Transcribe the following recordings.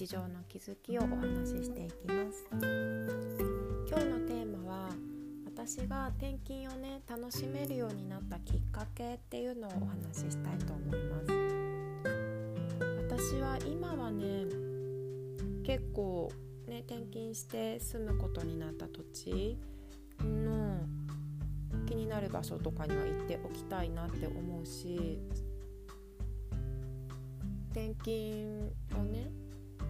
日常の気づきをお話ししていきます。今日のテーマは私が転勤をね楽しめるようになったきっかけっていうのをお話ししたいと思います。私は今はね結構ね転勤して住むことになった土地の気になる場所とかには行っておきたいなって思うし転勤をね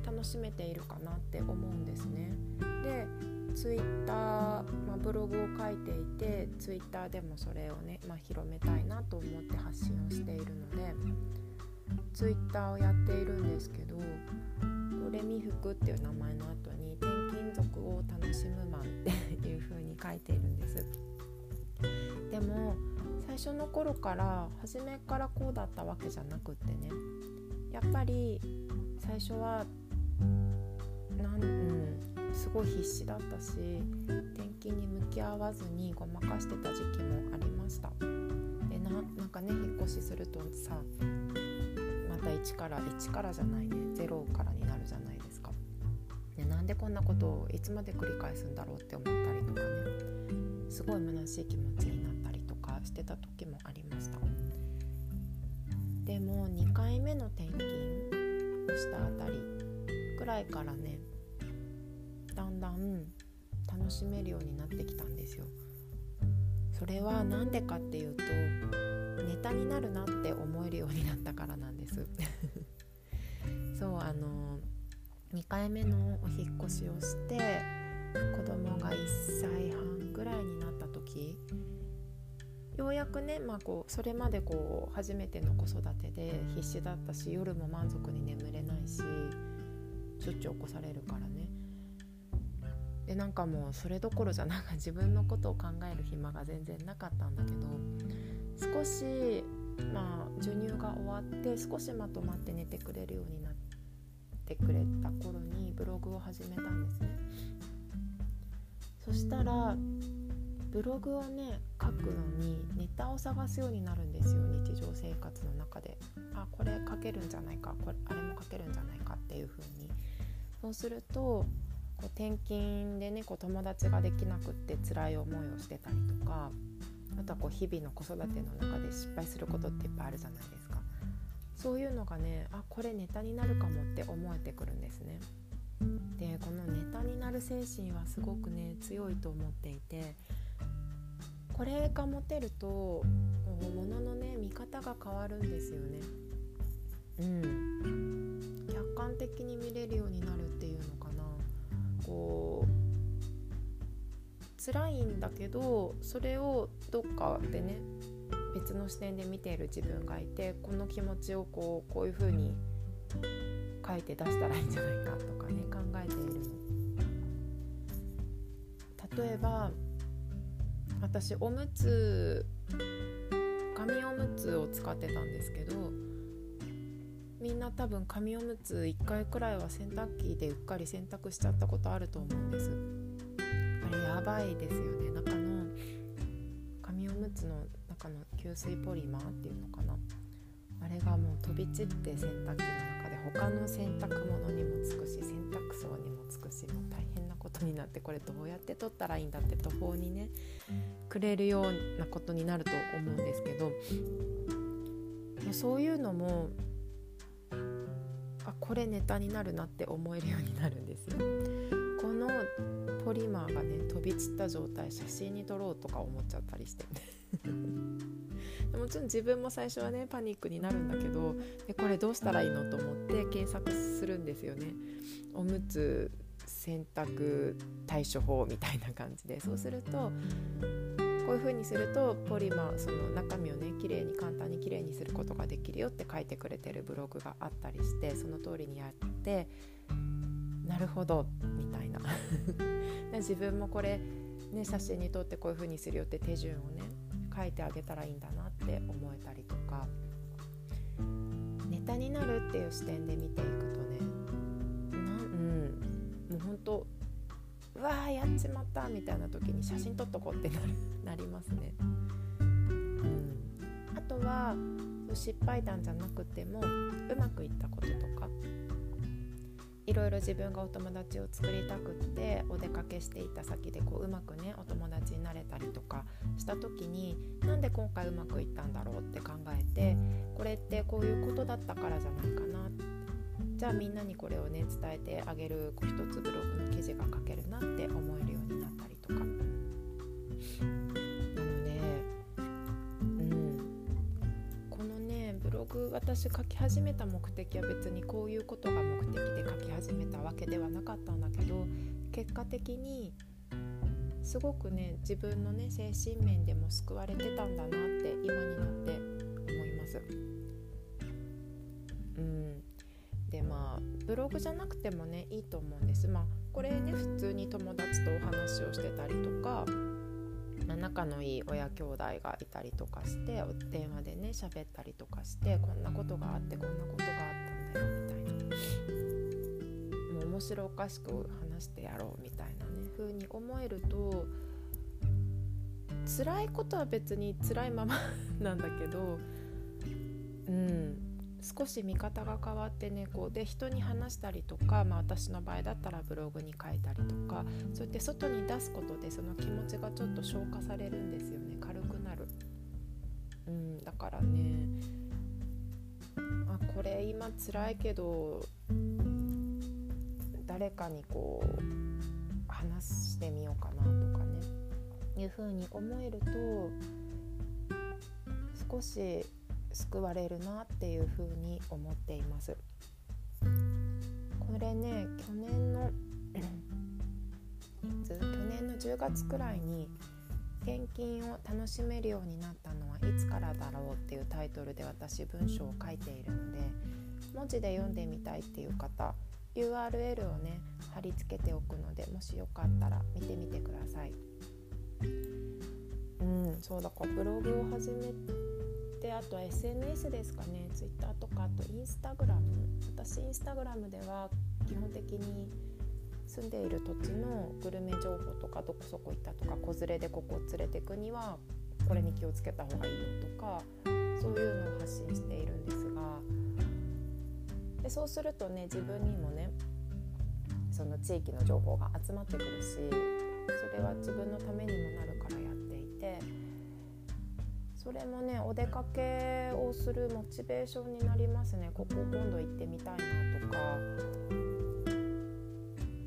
楽しめているかなって思うんですね。でツイッター、まあ、ブログを書いていてツイッターでもそれをね、まあ、広めたいなと思って発信をしているのでツイッターをやっているんですけどレミフクっていう名前の後に転勤族を楽しむマンっていう風に書いているんです。でも最初の頃から初めからこうだったわけじゃなくってねやっぱり最初はなん、うん、すごい必死だったし転勤に向き合わずにごまかしてた時期もありました。でななんかね引っ越しするとさまた1から1からじゃないね0からになるじゃないですか。でなんでこんなことをいつまで繰り返すんだろうって思ったりとかねすごい虚しい気持ちになったりとかしてた時もありました。でも2回目の転勤をしたあたりくらいからねだんだん楽しめるようになってきたんですよ。それは何でかっていうとネタになるなって思えるようになったからなんです。そうあの2回目のお引越しをして子供が1歳半ぐらいになった時ようやくね、まあ、こうそれまでこう初めての子育てで必死だったし夜も満足に眠れないししょっちゅう起こされるからね。でなんかもうそれどころじゃなんか自分のことを考える暇が全然なかったんだけど少しまあ授乳が終わって少しまとまって寝てくれるようになってくれた頃にブログを始めたんですね。そしたらブログをね書くのにネタを探すようになるんですよ日常生活の中で。あこれ書けるんじゃないかこれあれも書けるんじゃないかっていう風に。そうするとこう転勤でねこう友達ができなくって辛い思いをしてたりとかあとはこう日々の子育ての中で失敗することっていっぱいあるじゃないですか。そういうのがねあこれネタになるかもって思えてくるんですね。でこのネタになる精神はすごくね強いと思っていてこれが持てるともののね見方が変わるんですよね。うん、客観的に見れるようになるっていうのかなこう辛いんだけどそれをどっかでね別の視点で見ている自分がいてこの気持ちをこうこういう風に書いて出したらいいんじゃないかとかね考えているの。例えば私おむつ紙おむつを使ってたんですけどみんな多分紙おむつ1回くらいは洗濯機でうっかり洗濯しちゃったことあると思うんです。あれやばいですよね。中の紙おむつの中の吸水ポリマーっていうのかな。あれがもう飛び散って洗濯機の中で他の洗濯物にもつくし洗濯槽にもつくしもう大変なことになってこれどうやって取ったらいいんだって途方にねくれるようなことになると思うんですけど。そういうのもあこれネタになるなって思えるようになるんですよ。このポリマーがね飛び散った状態写真に撮ろうとか思っちゃったりして もちろん自分も最初はねパニックになるんだけどでこれどうしたらいいのと思って検索するんですよね。おむつ洗濯対処法みたいな感じでそうするとこういう風にするとポリマーその中身をね綺麗に簡単に綺麗にすることができるよって書いてくれてるブログがあったりしてその通りにやってなるほどみたいな。自分もこれね写真に撮ってこういう風にするよって手順をね書いてあげたらいいんだなって思えたりとかネタになるっていう視点で見ていくとねもうんとううわーやっちまったみたいな時に写真撮っとこうってなる なりますね。うん、あとは失敗談じゃなくてもうまくいったこととかいろいろ自分がお友達を作りたくってお出かけしていた先でこううまくねお友達になれたりとかした時になんで今回うまくいったんだろうって考えてこれってこういうことだったからじゃないかなってじゃあみんなにこれをね伝えてあげるこう一つブログの記事が書けるなって思えるようになったりとか。なのでうんこのねブログ私書き始めた目的は別にこういうことが目的で書き始めたわけではなかったんだけど結果的にすごくね自分のね精神面でも救われてたんだなって今になって思います。うんでまあブログじゃなくてもねいいと思うんです。まあこれね普通に友達とお話をしてたりとか、まあ、仲のいい親兄弟がいたりとかして電話でね喋ったりとかしてこんなことがあってこんなことがあったんだよみたいなもう面白おかしく話してやろうみたいなね風に思えると辛いことは別に辛いまま なんだけどうん少し見方が変わってねこうで人に話したりとか、まあ、私の場合だったらブログに書いたりとかそうやって外に出すことでその気持ちがちょっと消化されるんですよね軽くなる。うん、だからねあこれ今辛いけど誰かにこう話してみようかなとかねいうふうに思えると少し救われるなっていうふうに思っています。これね去年の 去年の10月くらいに転勤を楽しめるようになったのはいつからだろうっていうタイトルで私文章を書いているので文字で読んでみたいっていう方 URL をね貼り付けておくのでもしよかったら見てみてください。うん、そうだからブログを始めであとは SNS ですかね Twitter とかあと Instagram 私 Instagram では基本的に住んでいる土地のグルメ情報とかどこそこ行ったとか子連れでここを連れてくにはこれに気をつけた方がいいよとかそういうのを発信しているんですがでそうするとね自分にもねその地域の情報が集まってくるしそれは自分のためにもなるからやって。それもねお出かけをするモチベーションになりますね。ここ今度行ってみたいなとか。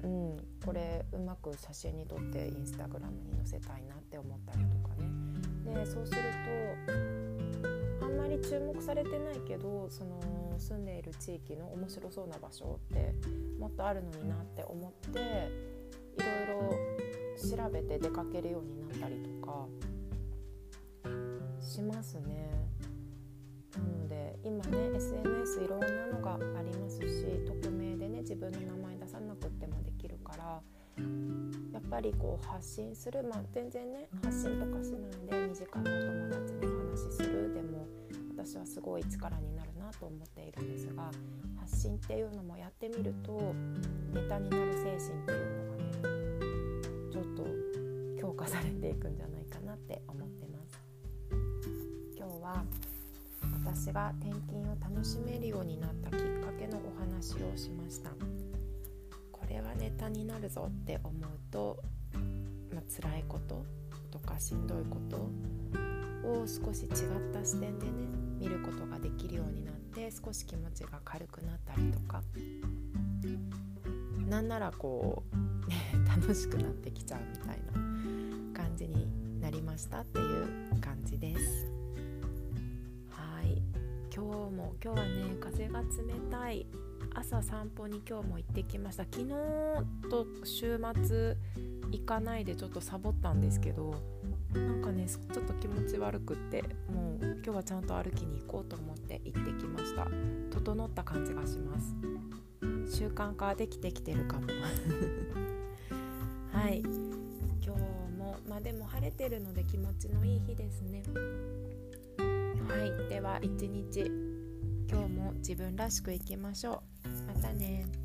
うん。これうまく写真に撮ってインスタグラムに載せたいなって思ったりとかね。でそうするとあんまり注目されてないけどその住んでいる地域の面白そうな場所ってもっとあるのになって思っていろいろ調べて出かけるようになったりとか。しますね。なので今ね SNS いろんなのがありますし匿名でね自分の名前出さなくってもできるからやっぱりこう発信するまあ全然ね発信とかしないで身近なお友達にお話しするでも私はすごい力になるなと思っているんですが発信っていうのもやってみるとネタになる精神っていうのがねちょっと強化されていくんじゃないかなって思ってます。今日は私が転勤を楽しめるようになったきっかけのお話をしましたこれはネタになるぞって思うと、まあ、辛いこととかしんどいことを少し違った視点でね見ることができるようになって少し気持ちが軽くなったりとかなんならこう、ね、楽しくなってきちゃうみたいな感じになりましたっていう感じです。今日も今日はね風が冷たい。朝散歩に今日も行ってきました。昨日と週末行かないでちょっとサボったんですけどなんかねちょっと気持ち悪くってもう今日はちゃんと歩きに行こうと思って行ってきました。整った感じがします。習慣化できてきてるかも。はい。今日もまあでも晴れてるので気持ちのいい日ですね。はいでは一日今日も自分らしくいきましょう。またね。